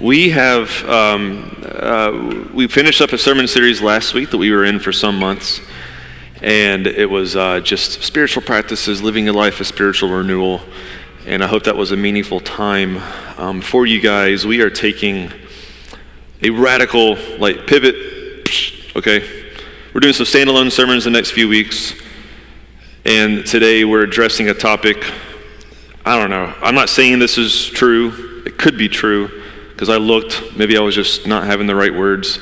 We have um, uh, we finished up a sermon series last week that we were in for some months, and it was uh, just spiritual practices, living a life of spiritual renewal. And I hope that was a meaningful time um, for you guys. We are taking a radical like pivot. Okay, we're doing some standalone sermons the next few weeks, and today we're addressing a topic. I don't know. I'm not saying this is true. It could be true because I looked. Maybe I was just not having the right words.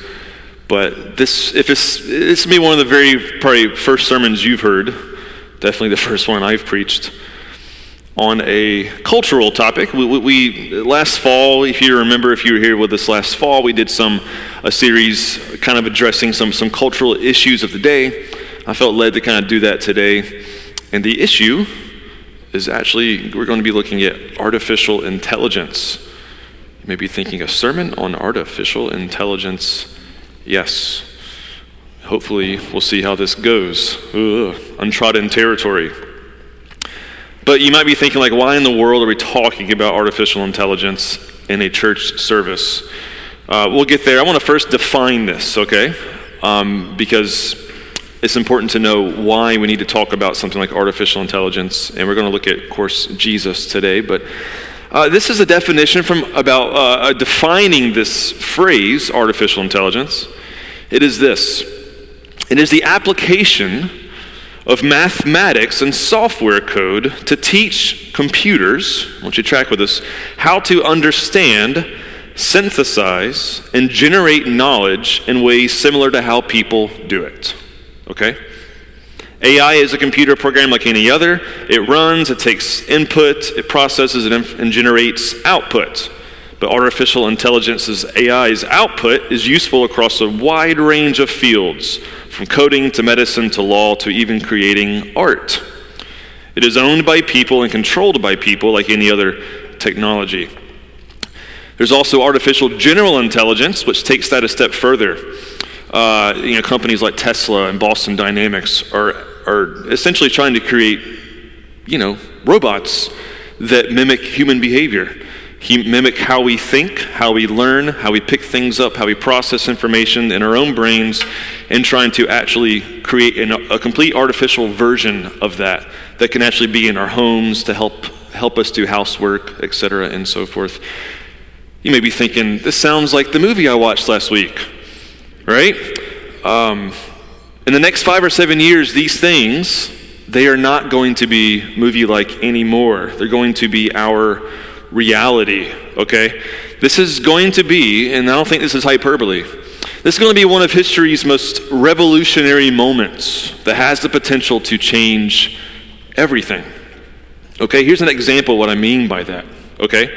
But this, if it's, this may be one of the very probably first sermons you've heard. Definitely the first one I've preached on a cultural topic. We, we, we, last fall, if you remember, if you were here with us last fall, we did some a series kind of addressing some some cultural issues of the day. I felt led to kind of do that today, and the issue is actually we're going to be looking at artificial intelligence. You may be thinking a sermon on artificial intelligence. Yes. Hopefully, we'll see how this goes. Ugh, untrodden territory. But you might be thinking, like, why in the world are we talking about artificial intelligence in a church service? Uh, we'll get there. I want to first define this, okay? Um, because it's important to know why we need to talk about something like artificial intelligence. And we're going to look at, of course, Jesus today. But uh, this is a definition from about uh, uh, defining this phrase, artificial intelligence. It is this it is the application of mathematics and software code to teach computers, I want you to track with us, how to understand, synthesize, and generate knowledge in ways similar to how people do it. Okay? AI is a computer program like any other. It runs, it takes input, it processes, and, and generates output. But artificial intelligence's AI's output is useful across a wide range of fields, from coding to medicine to law to even creating art. It is owned by people and controlled by people like any other technology. There's also artificial general intelligence, which takes that a step further. Uh, you know, companies like Tesla and Boston Dynamics are are essentially trying to create, you know, robots that mimic human behavior. He mimic how we think, how we learn, how we pick things up, how we process information in our own brains, and trying to actually create an, a complete artificial version of that that can actually be in our homes to help help us do housework, etc., and so forth. You may be thinking, this sounds like the movie I watched last week, right? Um, in the next five or seven years, these things, they are not going to be movie like anymore. They're going to be our reality, okay? This is going to be, and I don't think this is hyperbole, this is going to be one of history's most revolutionary moments that has the potential to change everything. Okay, here's an example of what I mean by that, okay?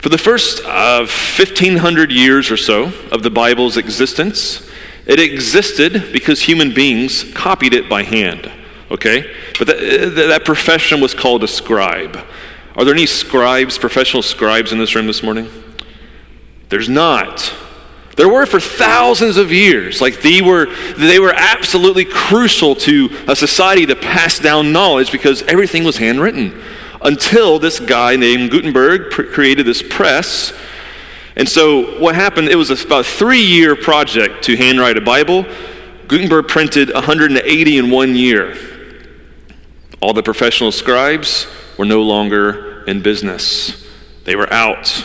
For the first uh, 1500 years or so of the Bible's existence, it existed because human beings copied it by hand, okay? But that, uh, that profession was called a scribe. Are there any scribes, professional scribes in this room this morning? There's not. There were for thousands of years. Like they were, they were absolutely crucial to a society to pass down knowledge because everything was handwritten. Until this guy named Gutenberg created this press and so what happened, it was about a three year project to handwrite a Bible. Gutenberg printed 180 in one year. All the professional scribes were no longer in business, they were out.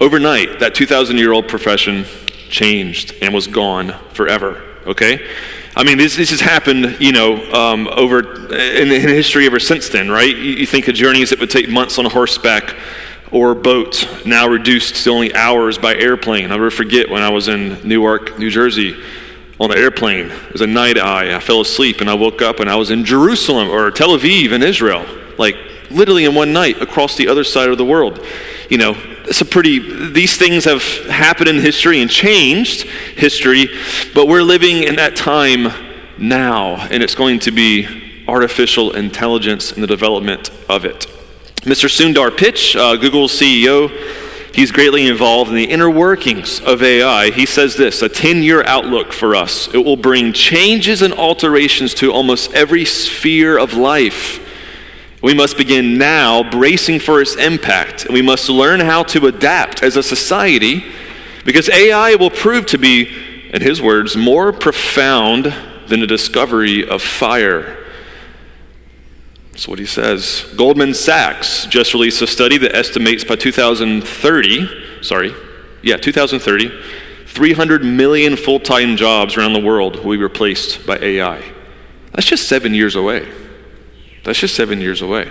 Overnight, that 2,000 year old profession changed and was gone forever, okay? I mean, this, this has happened, you know, um, over in, in history ever since then, right? You, you think of journeys that would take months on horseback or boat, now reduced to only hours by airplane. I'll never forget when I was in Newark, New Jersey, on the airplane. It was a night eye. I fell asleep and I woke up and I was in Jerusalem or Tel Aviv in Israel, like literally in one night across the other side of the world. You know, it's a pretty, these things have happened in history and changed history, but we're living in that time now, and it's going to be artificial intelligence and the development of it. Mr. Sundar Pichai, uh, Google's CEO, he's greatly involved in the inner workings of AI. He says this a 10 year outlook for us. It will bring changes and alterations to almost every sphere of life. We must begin now bracing for its impact, and we must learn how to adapt as a society because AI will prove to be, in his words, more profound than the discovery of fire. That's what he says. Goldman Sachs just released a study that estimates by 2030, sorry, yeah, 2030, 300 million full time jobs around the world will be replaced by AI. That's just seven years away. That's just seven years away.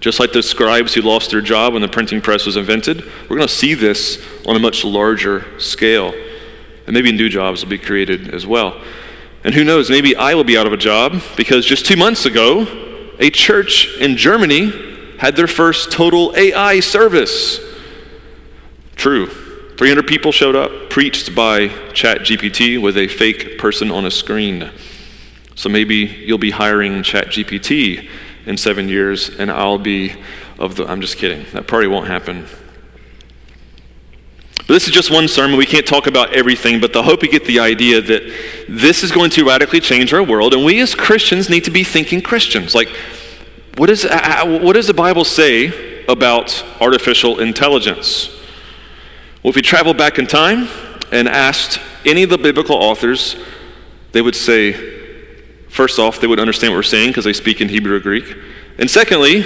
Just like those scribes who lost their job when the printing press was invented, we're going to see this on a much larger scale. And maybe new jobs will be created as well. And who knows, maybe I will be out of a job because just two months ago, a church in Germany had their first total AI service. True. 300 people showed up, preached by ChatGPT with a fake person on a screen. So maybe you'll be hiring ChatGPT in seven years, and I'll be of the. I'm just kidding. That probably won't happen. This is just one sermon. We can't talk about everything, but the hope you get the idea that this is going to radically change our world, and we as Christians need to be thinking Christians. Like, what, is, uh, uh, what does the Bible say about artificial intelligence? Well, if we travel back in time and asked any of the biblical authors, they would say, First off, they would understand what we're saying because they speak in Hebrew or Greek. And secondly,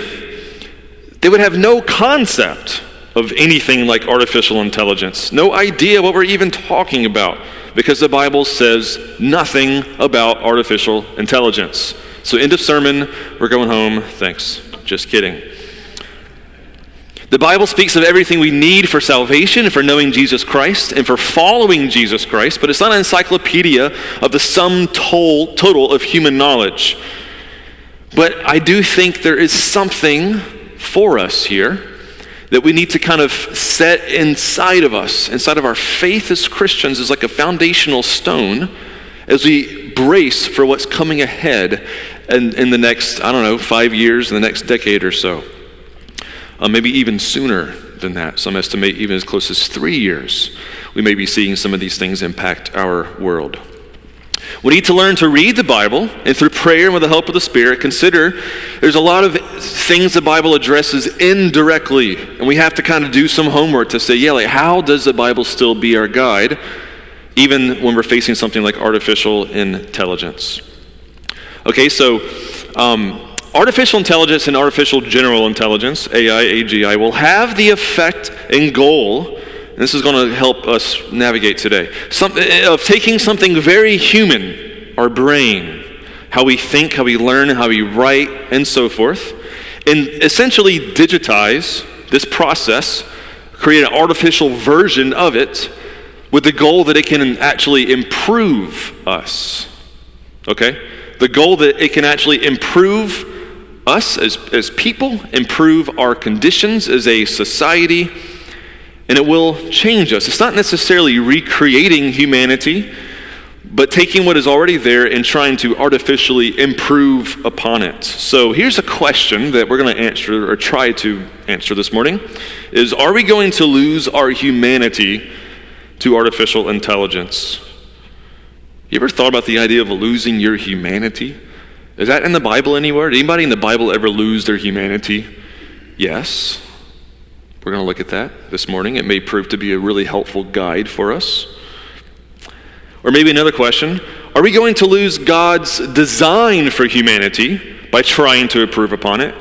they would have no concept of anything like artificial intelligence, no idea what we're even talking about because the Bible says nothing about artificial intelligence. So, end of sermon, we're going home. Thanks. Just kidding. The Bible speaks of everything we need for salvation and for knowing Jesus Christ and for following Jesus Christ, but it's not an encyclopedia of the sum total total of human knowledge. But I do think there is something for us here that we need to kind of set inside of us, inside of our faith as Christians, is like a foundational stone as we brace for what's coming ahead in, in the next, I don't know, five years, in the next decade or so uh, maybe even sooner than that. Some estimate even as close as three years. We may be seeing some of these things impact our world. We need to learn to read the Bible and through prayer and with the help of the Spirit, consider there's a lot of things the Bible addresses indirectly. And we have to kind of do some homework to say, yeah, like how does the Bible still be our guide, even when we're facing something like artificial intelligence? Okay, so um, Artificial intelligence and artificial general intelligence, AI, AGI, will have the effect and goal, and this is going to help us navigate today, some, eh, of taking something very human, our brain, how we think, how we learn, how we write, and so forth, and essentially digitize this process, create an artificial version of it with the goal that it can actually improve us. Okay? The goal that it can actually improve us as, as people, improve our conditions as a society, and it will change us. It's not necessarily recreating humanity, but taking what is already there and trying to artificially improve upon it. So here's a question that we're going to answer or try to answer this morning is are we going to lose our humanity to artificial intelligence? You ever thought about the idea of losing your humanity? Is that in the Bible anywhere? Did anybody in the Bible ever lose their humanity? Yes. We're going to look at that this morning. It may prove to be a really helpful guide for us. Or maybe another question Are we going to lose God's design for humanity by trying to improve upon it?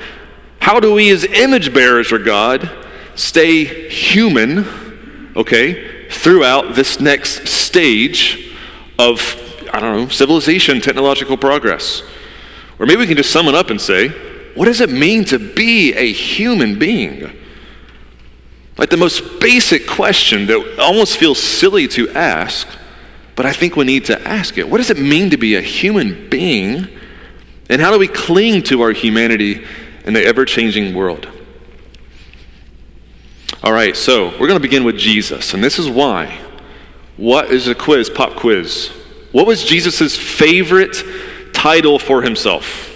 How do we, as image bearers for God, stay human, okay, throughout this next stage of, I don't know, civilization, technological progress? Or maybe we can just sum it up and say, what does it mean to be a human being? Like the most basic question that almost feels silly to ask, but I think we need to ask it. What does it mean to be a human being? And how do we cling to our humanity in the ever changing world? All right, so we're going to begin with Jesus, and this is why. What is a quiz, pop quiz? What was Jesus' favorite title for himself?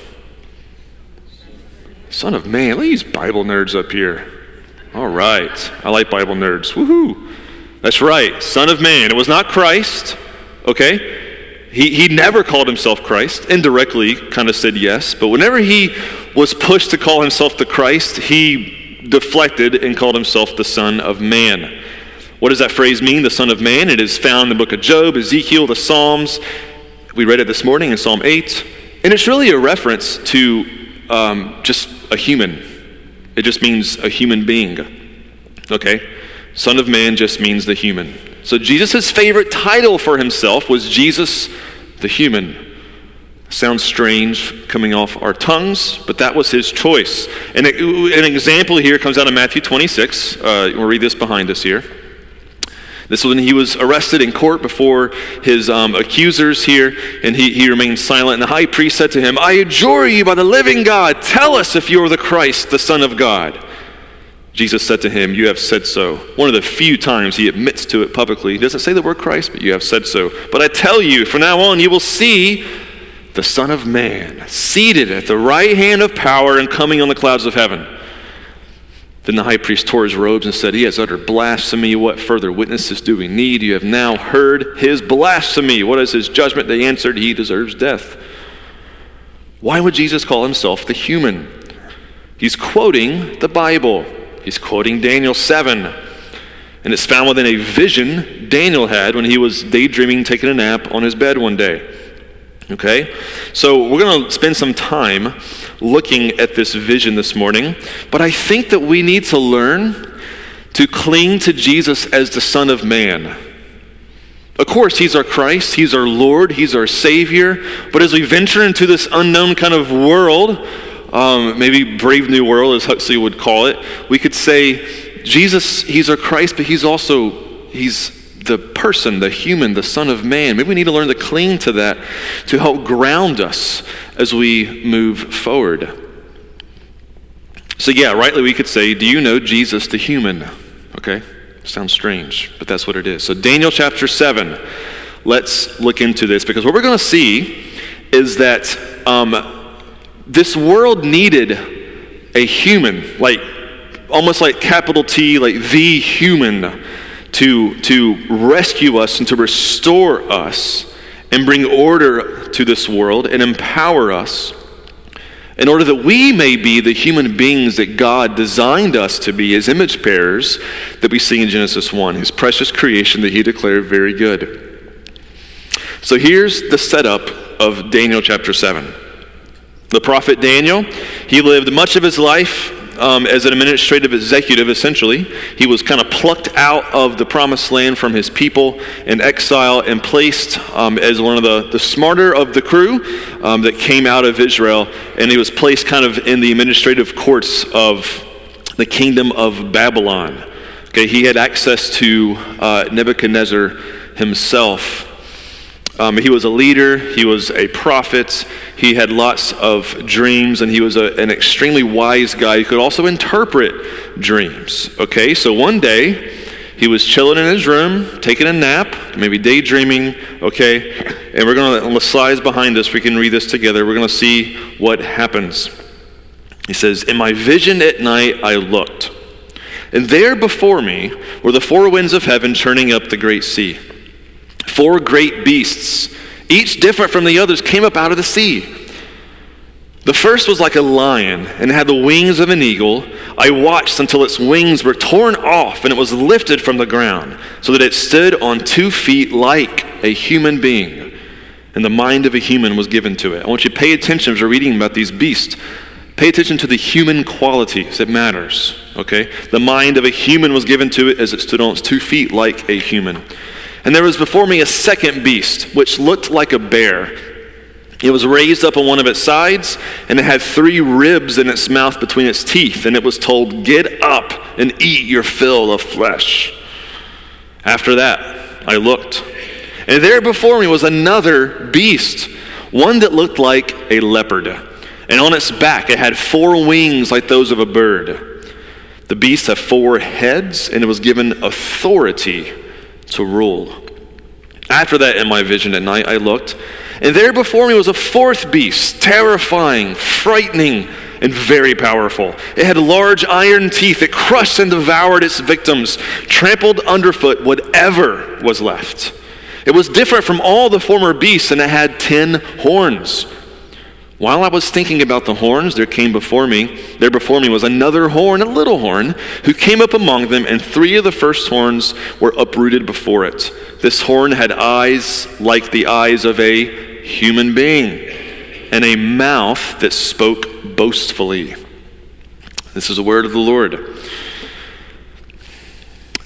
Son of Man. Look at these Bible nerds up here. All right. I like Bible nerds. Woohoo. That's right. Son of Man. It was not Christ. Okay? He, he never called himself Christ, indirectly kind of said yes, but whenever he was pushed to call himself the Christ, he deflected and called himself the Son of Man. What does that phrase mean, the Son of Man? It is found in the book of Job, Ezekiel, the Psalms. We read it this morning in Psalm 8. And it's really a reference to um, just a human. It just means a human being. Okay? Son of Man just means the human. So Jesus' favorite title for himself was Jesus the human. Sounds strange coming off our tongues, but that was his choice. And an example here comes out of Matthew 26. Uh, we'll read this behind us here. This was when he was arrested in court before his um, accusers here, and he, he remained silent. And the high priest said to him, I adjure you by the living God, tell us if you are the Christ, the Son of God. Jesus said to him, You have said so. One of the few times he admits to it publicly. He doesn't say the word Christ, but you have said so. But I tell you, from now on, you will see the Son of Man seated at the right hand of power and coming on the clouds of heaven. Then the high priest tore his robes and said, He has uttered blasphemy. What further witnesses do we need? You have now heard his blasphemy. What is his judgment? They answered, He deserves death. Why would Jesus call himself the human? He's quoting the Bible, he's quoting Daniel 7. And it's found within a vision Daniel had when he was daydreaming, taking a nap on his bed one day. Okay? So we're going to spend some time looking at this vision this morning, but I think that we need to learn to cling to Jesus as the Son of Man. Of course, He's our Christ, He's our Lord, He's our Savior, but as we venture into this unknown kind of world, um, maybe brave new world, as Huxley would call it, we could say, Jesus, He's our Christ, but He's also, He's the person, the human, the Son of Man. Maybe we need to learn to cling to that to help ground us as we move forward. So, yeah, rightly we could say, Do you know Jesus the human? Okay, sounds strange, but that's what it is. So, Daniel chapter 7, let's look into this because what we're going to see is that um, this world needed a human, like almost like capital T, like the human to, to rescue us and to restore us and bring order to this world and empower us in order that we may be the human beings that God designed us to be as image bearers that we see in Genesis 1, his precious creation that he declared very good. So here's the setup of Daniel chapter 7. The prophet Daniel, he lived much of his life um, as an administrative executive, essentially. He was kind of plucked out of the promised land from his people in exile and placed um, as one of the, the smarter of the crew um, that came out of Israel. And he was placed kind of in the administrative courts of the kingdom of Babylon. Okay, he had access to uh, Nebuchadnezzar himself. Um, he was a leader, he was a prophet, he had lots of dreams, and he was a, an extremely wise guy who could also interpret dreams. Okay, so one day he was chilling in his room, taking a nap, maybe daydreaming. Okay, and we're going to, on the slides behind us, we can read this together. We're going to see what happens. He says, In my vision at night, I looked, and there before me were the four winds of heaven churning up the great sea. Four great beasts, each different from the others, came up out of the sea. The first was like a lion and had the wings of an eagle. I watched until its wings were torn off and it was lifted from the ground, so that it stood on two feet like a human being. And the mind of a human was given to it. I want you to pay attention as you're reading about these beasts. Pay attention to the human qualities. It matters. Okay? The mind of a human was given to it as it stood on its two feet like a human. And there was before me a second beast, which looked like a bear. It was raised up on one of its sides, and it had three ribs in its mouth between its teeth, and it was told, Get up and eat your fill of flesh. After that, I looked, and there before me was another beast, one that looked like a leopard. And on its back it had four wings like those of a bird. The beast had four heads, and it was given authority to rule. After that, in my vision at night, I looked, and there before me was a fourth beast, terrifying, frightening, and very powerful. It had large iron teeth. It crushed and devoured its victims, trampled underfoot whatever was left. It was different from all the former beasts, and it had ten horns. While I was thinking about the horns, there came before me, there before me was another horn, a little horn, who came up among them, and three of the first horns were uprooted before it. This horn had eyes like the eyes of a human being, and a mouth that spoke boastfully. This is a word of the Lord.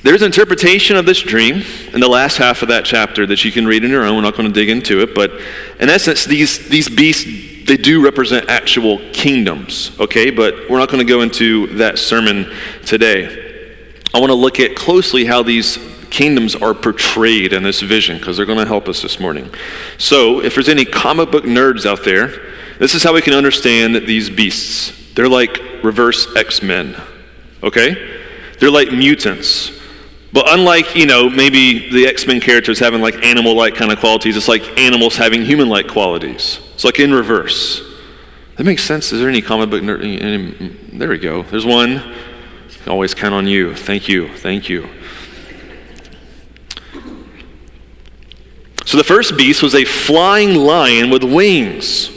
There's an interpretation of this dream in the last half of that chapter that you can read on your own. We're not going to dig into it, but in essence, these, these beasts they do represent actual kingdoms, okay? But we're not going to go into that sermon today. I want to look at closely how these kingdoms are portrayed in this vision because they're going to help us this morning. So, if there's any comic book nerds out there, this is how we can understand these beasts. They're like reverse X Men, okay? They're like mutants. But unlike, you know, maybe the X Men characters having like animal like kind of qualities, it's like animals having human like qualities. It's like in reverse. That makes sense. Is there any comic book? Nerd? Mm, there we go. There's one. Always count on you. Thank you. Thank you. So the first beast was a flying lion with wings.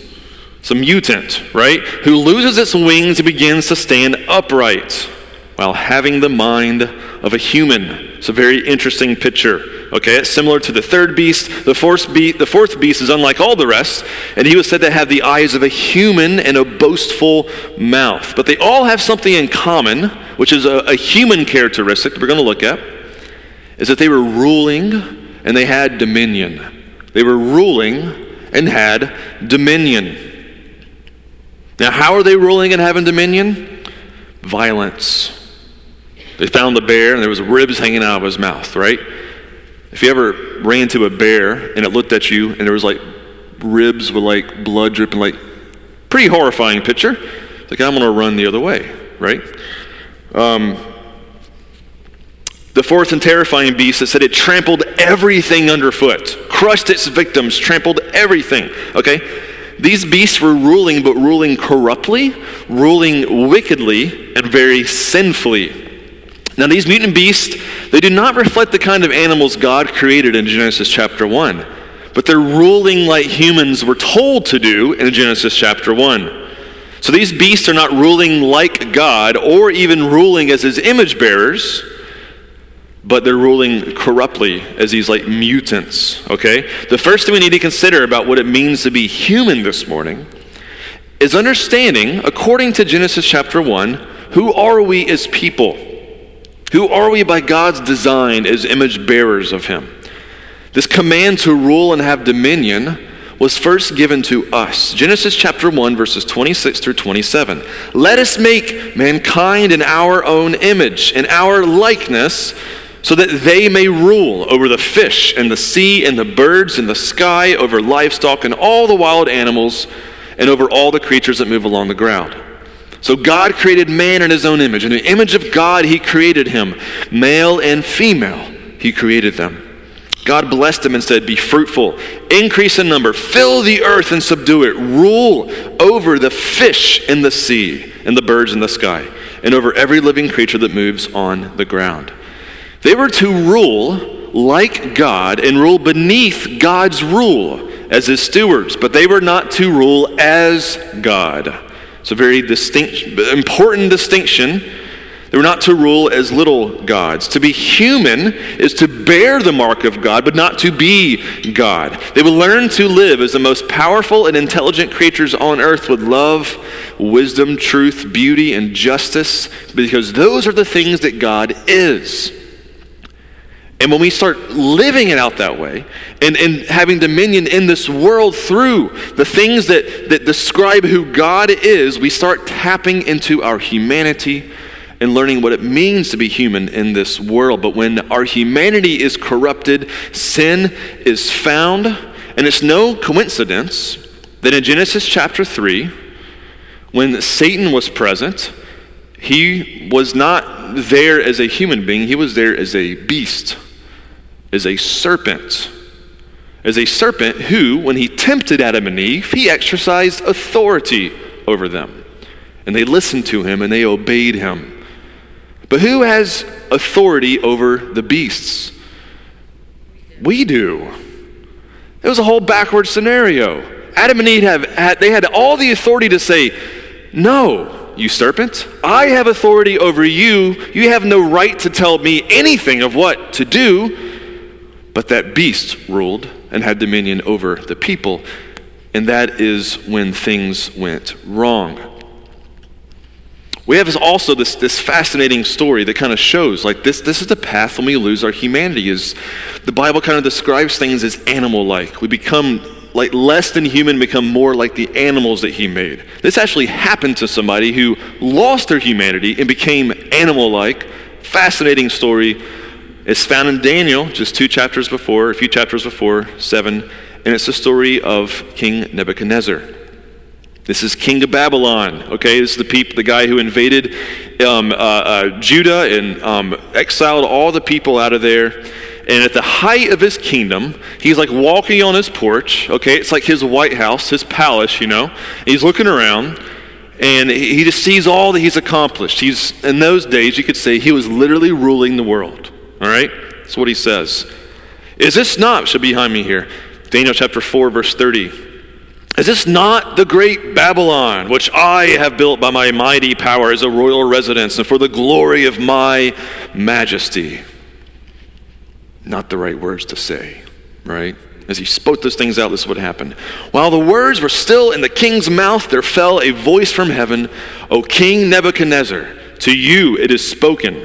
It's a mutant, right? Who loses its wings and begins to stand upright while having the mind of a human. It's a very interesting picture. Okay, it's similar to the third beast. The fourth, beast. the fourth beast is unlike all the rest, and he was said to have the eyes of a human and a boastful mouth. But they all have something in common, which is a, a human characteristic that we're going to look at, is that they were ruling and they had dominion. They were ruling and had dominion. Now, how are they ruling and having dominion? Violence. They found the bear and there was ribs hanging out of his mouth, right? If you ever ran into a bear and it looked at you and there was like ribs with like blood dripping, like pretty horrifying picture. like I'm going to run the other way, right? Um, the fourth and terrifying beast that said it trampled everything underfoot, crushed its victims, trampled everything. Okay? These beasts were ruling, but ruling corruptly, ruling wickedly, and very sinfully. Now, these mutant beasts, they do not reflect the kind of animals God created in Genesis chapter 1, but they're ruling like humans were told to do in Genesis chapter 1. So these beasts are not ruling like God or even ruling as his image bearers, but they're ruling corruptly as these like mutants, okay? The first thing we need to consider about what it means to be human this morning is understanding, according to Genesis chapter 1, who are we as people? Who are we by God's design as image bearers of Him? This command to rule and have dominion was first given to us. Genesis chapter 1, verses 26 through 27. Let us make mankind in our own image, in our likeness, so that they may rule over the fish and the sea and the birds in the sky, over livestock and all the wild animals, and over all the creatures that move along the ground. So God created man in his own image. In the image of God, he created him. Male and female, he created them. God blessed them and said, Be fruitful, increase in number, fill the earth and subdue it, rule over the fish in the sea and the birds in the sky, and over every living creature that moves on the ground. They were to rule like God and rule beneath God's rule as his stewards, but they were not to rule as God. It's a very distinct, important distinction. They were not to rule as little gods. To be human is to bear the mark of God, but not to be God. They will learn to live as the most powerful and intelligent creatures on earth with love, wisdom, truth, beauty, and justice, because those are the things that God is. And when we start living it out that way and, and having dominion in this world through the things that, that describe who God is, we start tapping into our humanity and learning what it means to be human in this world. But when our humanity is corrupted, sin is found, and it's no coincidence that in Genesis chapter 3, when Satan was present, he was not there as a human being, he was there as a beast is a serpent. As a serpent who, when he tempted Adam and Eve, he exercised authority over them. And they listened to him and they obeyed him. But who has authority over the beasts? We do. It was a whole backward scenario. Adam and Eve have had, they had all the authority to say, No, you serpent, I have authority over you. You have no right to tell me anything of what to do. But that beast ruled and had dominion over the people. And that is when things went wrong. We have also this, this fascinating story that kind of shows like this, this is the path when we lose our humanity is the Bible kind of describes things as animal-like. We become like less than human, become more like the animals that he made. This actually happened to somebody who lost their humanity and became animal-like. Fascinating story. It's found in Daniel, just two chapters before, a few chapters before, seven, and it's the story of King Nebuchadnezzar. This is king of Babylon. Okay, this is the people, the guy who invaded um, uh, uh, Judah and um, exiled all the people out of there. And at the height of his kingdom, he's like walking on his porch. Okay, it's like his White House, his palace. You know, he's looking around, and he just sees all that he's accomplished. He's in those days, you could say he was literally ruling the world. All right, that's what he says. Is this not? Should be behind me here. Daniel chapter four, verse thirty. Is this not the great Babylon, which I have built by my mighty power as a royal residence and for the glory of my majesty? Not the right words to say, right? As he spoke those things out, this is what happened. While the words were still in the king's mouth, there fell a voice from heaven O King Nebuchadnezzar, to you it is spoken.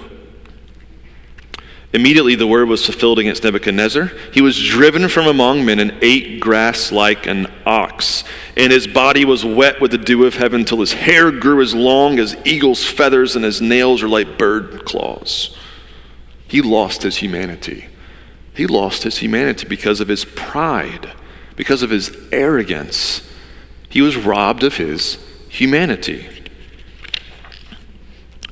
Immediately the word was fulfilled against Nebuchadnezzar. He was driven from among men and ate grass like an ox. And his body was wet with the dew of heaven till his hair grew as long as eagle's feathers and his nails were like bird claws. He lost his humanity. He lost his humanity because of his pride, because of his arrogance. He was robbed of his humanity.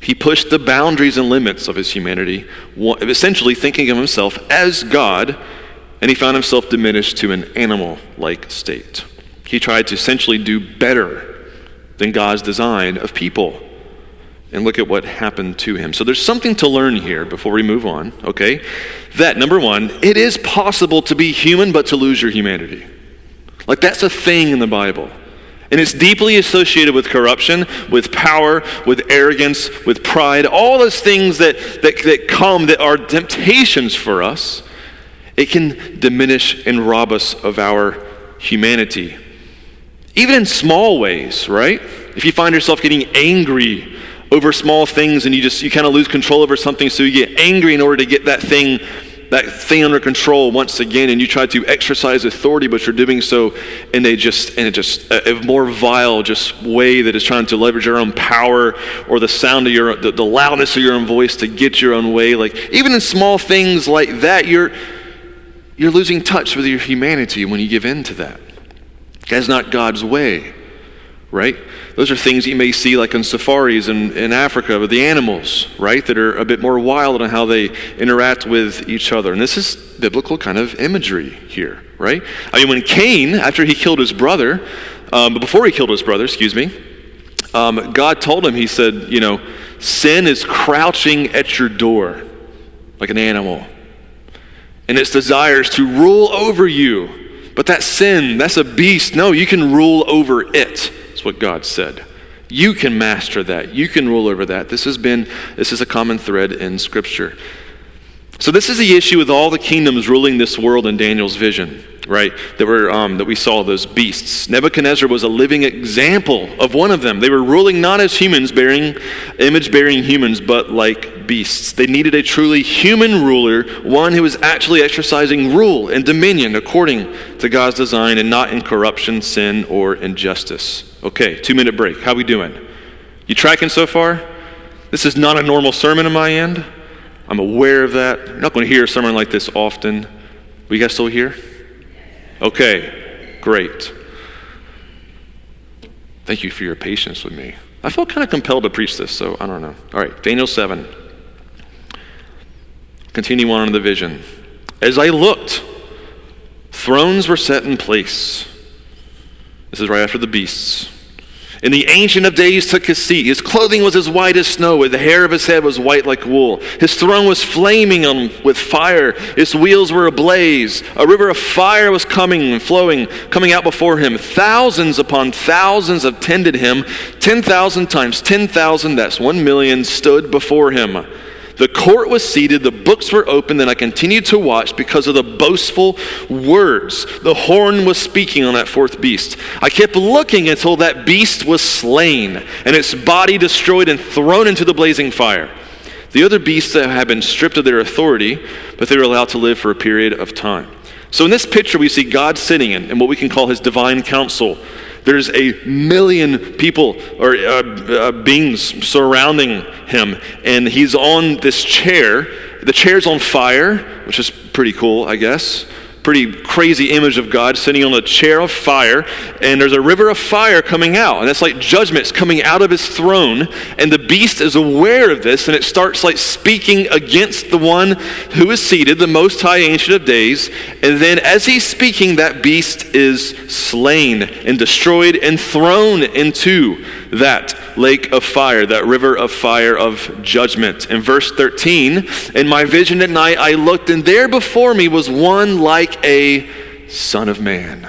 He pushed the boundaries and limits of his humanity, essentially thinking of himself as God, and he found himself diminished to an animal like state. He tried to essentially do better than God's design of people and look at what happened to him. So there's something to learn here before we move on, okay? That, number one, it is possible to be human but to lose your humanity. Like that's a thing in the Bible. And it's deeply associated with corruption, with power, with arrogance, with pride, all those things that, that, that come that are temptations for us. It can diminish and rob us of our humanity. Even in small ways, right? If you find yourself getting angry over small things and you just you kind of lose control over something so you get angry in order to get that thing that thing under control once again and you try to exercise authority but you're doing so in a just in a just a, a more vile just way that is trying to leverage your own power or the sound of your the, the loudness of your own voice to get your own way. Like even in small things like that you're you're losing touch with your humanity when you give in to that. That's not god's way right? Those are things you may see like on safaris in, in Africa with the animals, right? That are a bit more wild on how they interact with each other. And this is biblical kind of imagery here, right? I mean, when Cain, after he killed his brother, um, before he killed his brother, excuse me, um, God told him, He said, you know, sin is crouching at your door like an animal, and its desires to rule over you. But that sin, that's a beast. No, you can rule over it. What God said. You can master that. You can rule over that. This has been this is a common thread in scripture. So this is the issue with all the kingdoms ruling this world in Daniel's vision, right? That were um, that we saw those beasts. Nebuchadnezzar was a living example of one of them. They were ruling not as humans, bearing image-bearing humans, but like beasts. They needed a truly human ruler, one who was actually exercising rule and dominion according to God's design, and not in corruption, sin, or injustice. Okay, two minute break. How we doing? You tracking so far? This is not a normal sermon on my end. I'm aware of that. You're not going to hear a sermon like this often. Are you guys still here? Okay, great. Thank you for your patience with me. I felt kind of compelled to preach this, so I don't know. All right, Daniel 7. continue on in the vision. As I looked, thrones were set in place. This is right after the beasts. And the Ancient of Days took his seat. His clothing was as white as snow, and the hair of his head was white like wool. His throne was flaming with fire. His wheels were ablaze. A river of fire was coming and flowing, coming out before him. Thousands upon thousands attended him. 10,000 times 10,000, that's 1 million, stood before him. The court was seated, the books were opened, and I continued to watch because of the boastful words. The horn was speaking on that fourth beast. I kept looking until that beast was slain, and its body destroyed and thrown into the blazing fire. The other beasts had been stripped of their authority, but they were allowed to live for a period of time. So in this picture, we see God sitting in, in what we can call his divine council. There's a million people or uh, uh, beings surrounding him, and he's on this chair. The chair's on fire, which is pretty cool, I guess pretty crazy image of God sitting on a chair of fire, and there's a river of fire coming out. And that's like judgment's coming out of his throne. And the beast is aware of this, and it starts like speaking against the one who is seated, the most high ancient of days. And then as he's speaking, that beast is slain and destroyed and thrown into that lake of fire, that river of fire of judgment. In verse 13, in my vision at night, I looked, and there before me was one like a Son of Man,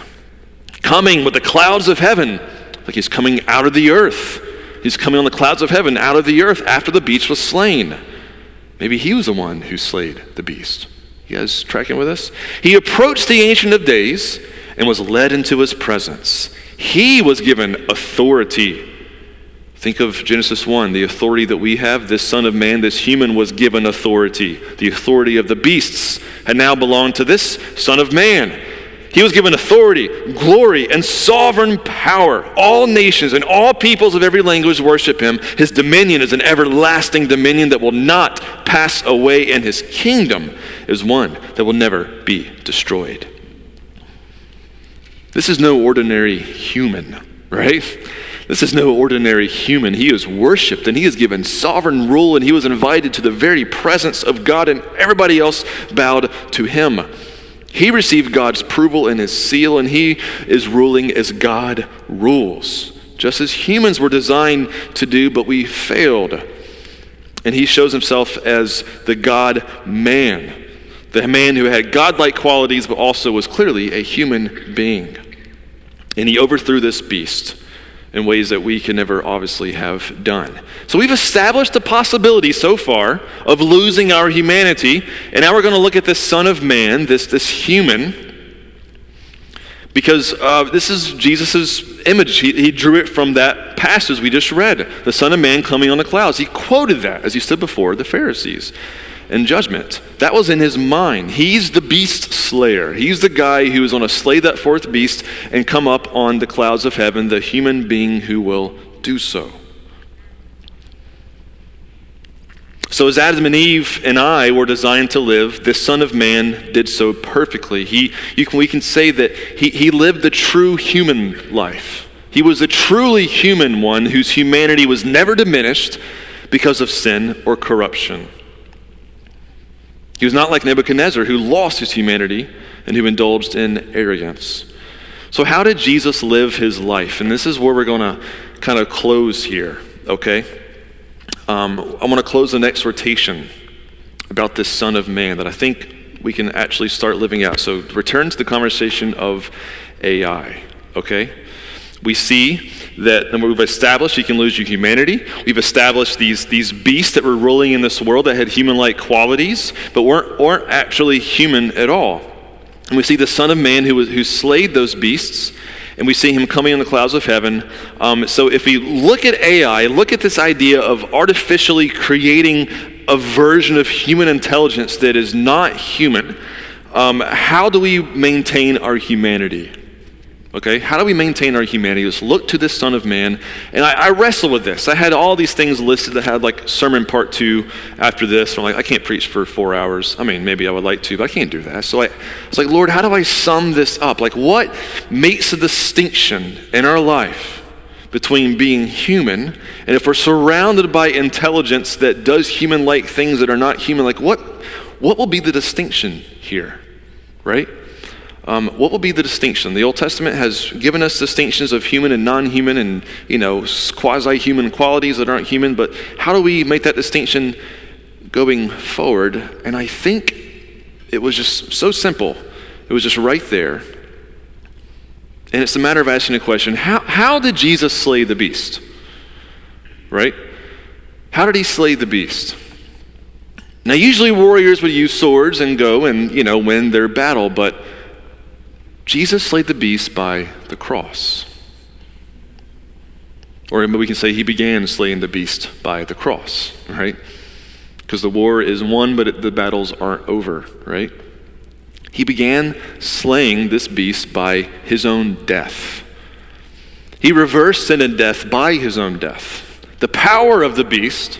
coming with the clouds of heaven, like he's coming out of the earth. He's coming on the clouds of heaven out of the earth after the beast was slain. Maybe he was the one who slayed the beast. You guys tracking with us? He approached the Ancient of Days and was led into his presence. He was given authority Think of Genesis 1, the authority that we have. This Son of Man, this human, was given authority. The authority of the beasts had now belonged to this Son of Man. He was given authority, glory, and sovereign power. All nations and all peoples of every language worship him. His dominion is an everlasting dominion that will not pass away, and his kingdom is one that will never be destroyed. This is no ordinary human, right? This is no ordinary human. He is worshiped and he is given sovereign rule and he was invited to the very presence of God and everybody else bowed to him. He received God's approval and his seal and he is ruling as God rules, just as humans were designed to do, but we failed. And he shows himself as the God man, the man who had godlike qualities, but also was clearly a human being. And he overthrew this beast in ways that we can never obviously have done. So we've established the possibility so far of losing our humanity, and now we're going to look at this Son of Man, this, this human, because uh, this is Jesus' image. He, he drew it from that passage we just read the Son of Man coming on the clouds. He quoted that as he stood before the Pharisees and judgment. That was in his mind. He's the beast slayer. He's the guy who is going to slay that fourth beast and come up on the clouds of heaven, the human being who will do so. So, as Adam and Eve and I were designed to live, this Son of Man did so perfectly. He, can, we can say that he, he lived the true human life. He was a truly human one whose humanity was never diminished because of sin or corruption. He was not like Nebuchadnezzar, who lost his humanity and who indulged in arrogance. So, how did Jesus live his life? And this is where we're going to kind of close here, okay? Um, I want to close an exhortation about this Son of Man that I think we can actually start living out. So, return to the conversation of AI, okay? We see that we've established you can lose your humanity. We've established these, these beasts that were ruling in this world that had human like qualities, but weren't, weren't actually human at all. And we see the Son of Man who, was, who slayed those beasts, and we see him coming in the clouds of heaven. Um, so if we look at AI, look at this idea of artificially creating a version of human intelligence that is not human, um, how do we maintain our humanity? Okay, how do we maintain our humanity? Just look to this Son of Man. And I, I wrestle with this. I had all these things listed that had like sermon part two after this. I'm like, I can't preach for four hours. I mean, maybe I would like to, but I can't do that. So I, I was like, Lord, how do I sum this up? Like, what makes a distinction in our life between being human and if we're surrounded by intelligence that does human like things that are not human, like what, what will be the distinction here, right? Um, what will be the distinction? The Old Testament has given us distinctions of human and non-human, and you know quasi-human qualities that aren't human. But how do we make that distinction going forward? And I think it was just so simple. It was just right there. And it's a matter of asking a question: How how did Jesus slay the beast? Right? How did he slay the beast? Now, usually warriors would use swords and go and, you know, win their battle, but Jesus slayed the beast by the cross. Or we can say he began slaying the beast by the cross, right? Because the war is won, but the battles aren't over, right? He began slaying this beast by his own death. He reversed sin and death by his own death. The power of the beast,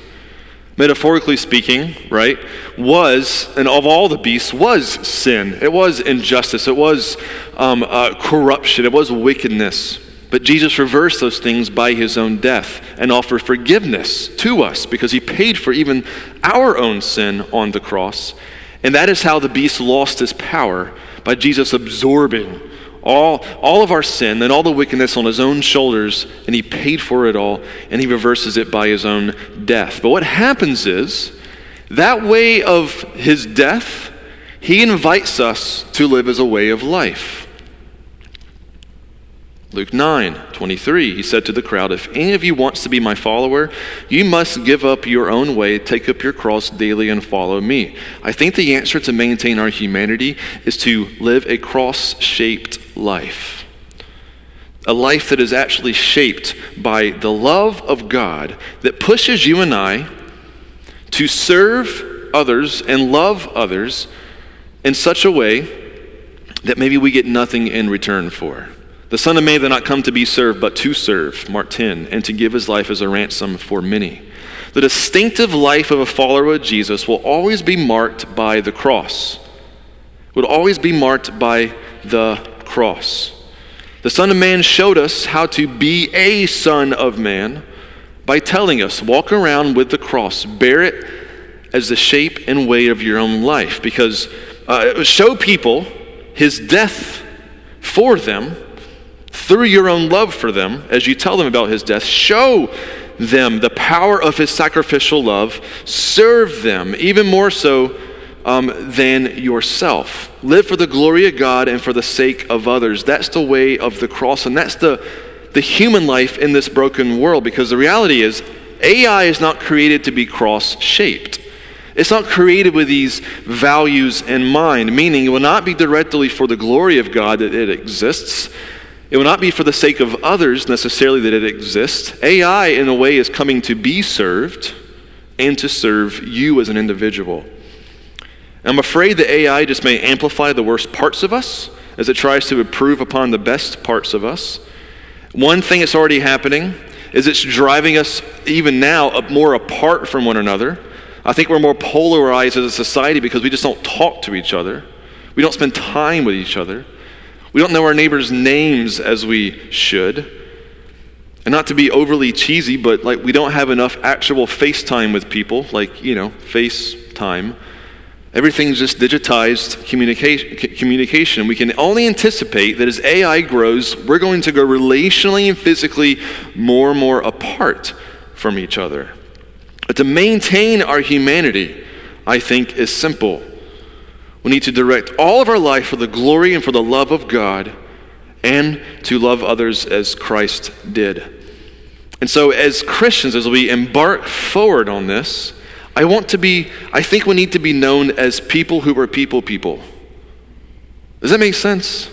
metaphorically speaking, right, was, and of all the beasts, was sin. It was injustice. It was um, uh, corruption. It was wickedness. But Jesus reversed those things by his own death and offered forgiveness to us because he paid for even our own sin on the cross. And that is how the beast lost his power by Jesus absorbing all, all of our sin and all the wickedness on his own shoulders, and he paid for it all, and he reverses it by his own death. But what happens is, that way of his death, he invites us to live as a way of life. Luke 9, 23, he said to the crowd, If any of you wants to be my follower, you must give up your own way, take up your cross daily, and follow me. I think the answer to maintain our humanity is to live a cross shaped life. A life that is actually shaped by the love of God that pushes you and I to serve others and love others in such a way that maybe we get nothing in return for. The Son of Man did not come to be served, but to serve, Mark 10, and to give his life as a ransom for many. The distinctive life of a follower of Jesus will always be marked by the cross, would always be marked by the cross. The Son of Man showed us how to be a Son of Man by telling us, walk around with the cross, bear it as the shape and weight of your own life, because uh, show people his death for them through your own love for them, as you tell them about his death, show them the power of his sacrificial love. Serve them, even more so um, than yourself. Live for the glory of God and for the sake of others. That's the way of the cross, and that's the, the human life in this broken world, because the reality is, AI is not created to be cross shaped. It's not created with these values in mind, meaning it will not be directly for the glory of God that it exists. It will not be for the sake of others necessarily that it exists. AI, in a way, is coming to be served and to serve you as an individual. I'm afraid that AI just may amplify the worst parts of us as it tries to improve upon the best parts of us. One thing that's already happening is it's driving us even now more apart from one another. I think we're more polarized as a society because we just don't talk to each other. We don't spend time with each other. We don't know our neighbors' names as we should. And not to be overly cheesy, but like we don't have enough actual FaceTime with people, like, you know, FaceTime. Everything's just digitized communication, communication. We can only anticipate that as AI grows, we're going to go relationally and physically more and more apart from each other. But to maintain our humanity, I think, is simple. We need to direct all of our life for the glory and for the love of God and to love others as Christ did. And so, as Christians, as we embark forward on this, I want to be, I think we need to be known as people who are people people. Does that make sense?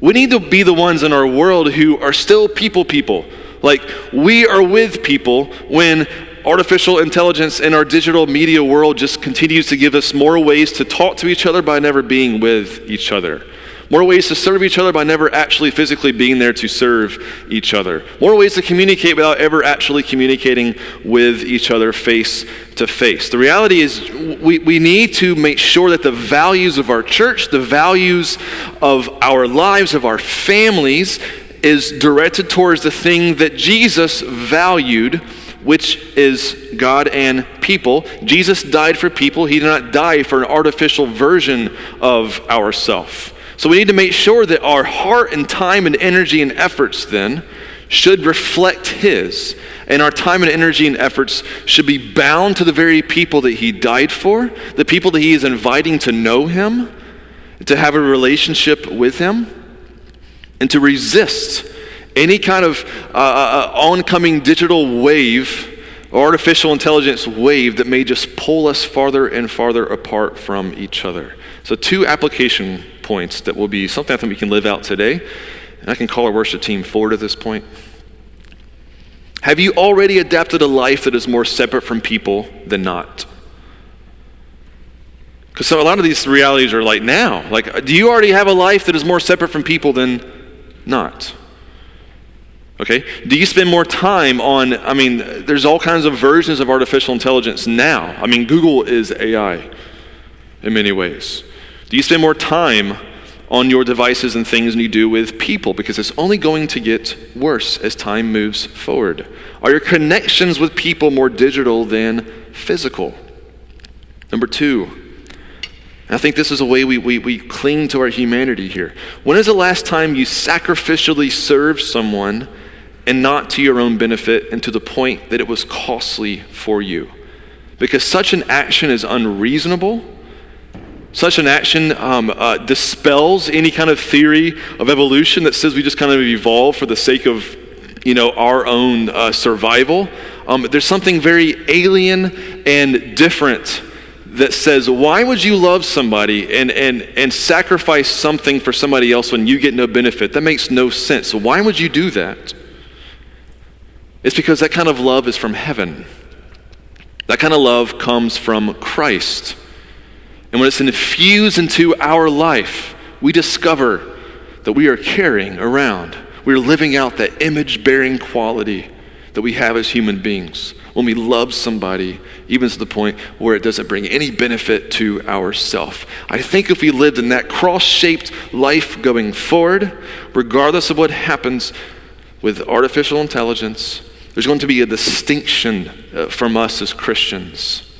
We need to be the ones in our world who are still people people. Like, we are with people when artificial intelligence in our digital media world just continues to give us more ways to talk to each other by never being with each other. More ways to serve each other by never actually physically being there to serve each other. More ways to communicate without ever actually communicating with each other face to face. The reality is, we, we need to make sure that the values of our church, the values of our lives, of our families, is directed towards the thing that Jesus valued which is God and people. Jesus died for people. He did not die for an artificial version of ourself. So we need to make sure that our heart and time and energy and efforts then should reflect His. And our time and energy and efforts should be bound to the very people that He died for, the people that He is inviting to know Him, to have a relationship with Him, and to resist any kind of uh, uh, uh oncoming digital wave artificial intelligence wave that may just pull us farther and farther apart from each other. So, two application points that will be something I think we can live out today. And I can call our worship team forward at this point. Have you already adapted a life that is more separate from people than not? Because so a lot of these realities are like now. Like, do you already have a life that is more separate from people than not? Okay? Do you spend more time on, I mean, there's all kinds of versions of artificial intelligence now. I mean, Google is AI in many ways. Do you spend more time on your devices and things than you do with people? Because it's only going to get worse as time moves forward. Are your connections with people more digital than physical? Number two, I think this is a way we, we, we cling to our humanity here. When is the last time you sacrificially served someone and not to your own benefit and to the point that it was costly for you. Because such an action is unreasonable. Such an action um, uh, dispels any kind of theory of evolution that says we just kind of evolve for the sake of, you know, our own uh, survival. Um, there's something very alien and different that says, why would you love somebody and, and, and sacrifice something for somebody else when you get no benefit? That makes no sense. So why would you do that? It's because that kind of love is from heaven. That kind of love comes from Christ. And when it's infused into our life, we discover that we are carrying around, we're living out that image bearing quality that we have as human beings when we love somebody, even to the point where it doesn't bring any benefit to ourself. I think if we lived in that cross shaped life going forward, regardless of what happens with artificial intelligence, there's going to be a distinction uh, from us as Christians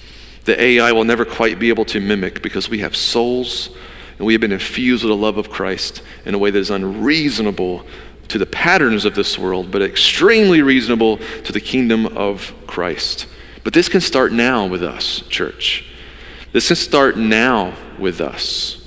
that AI will never quite be able to mimic because we have souls and we have been infused with the love of Christ in a way that is unreasonable to the patterns of this world, but extremely reasonable to the kingdom of Christ. But this can start now with us, church. This can start now with us.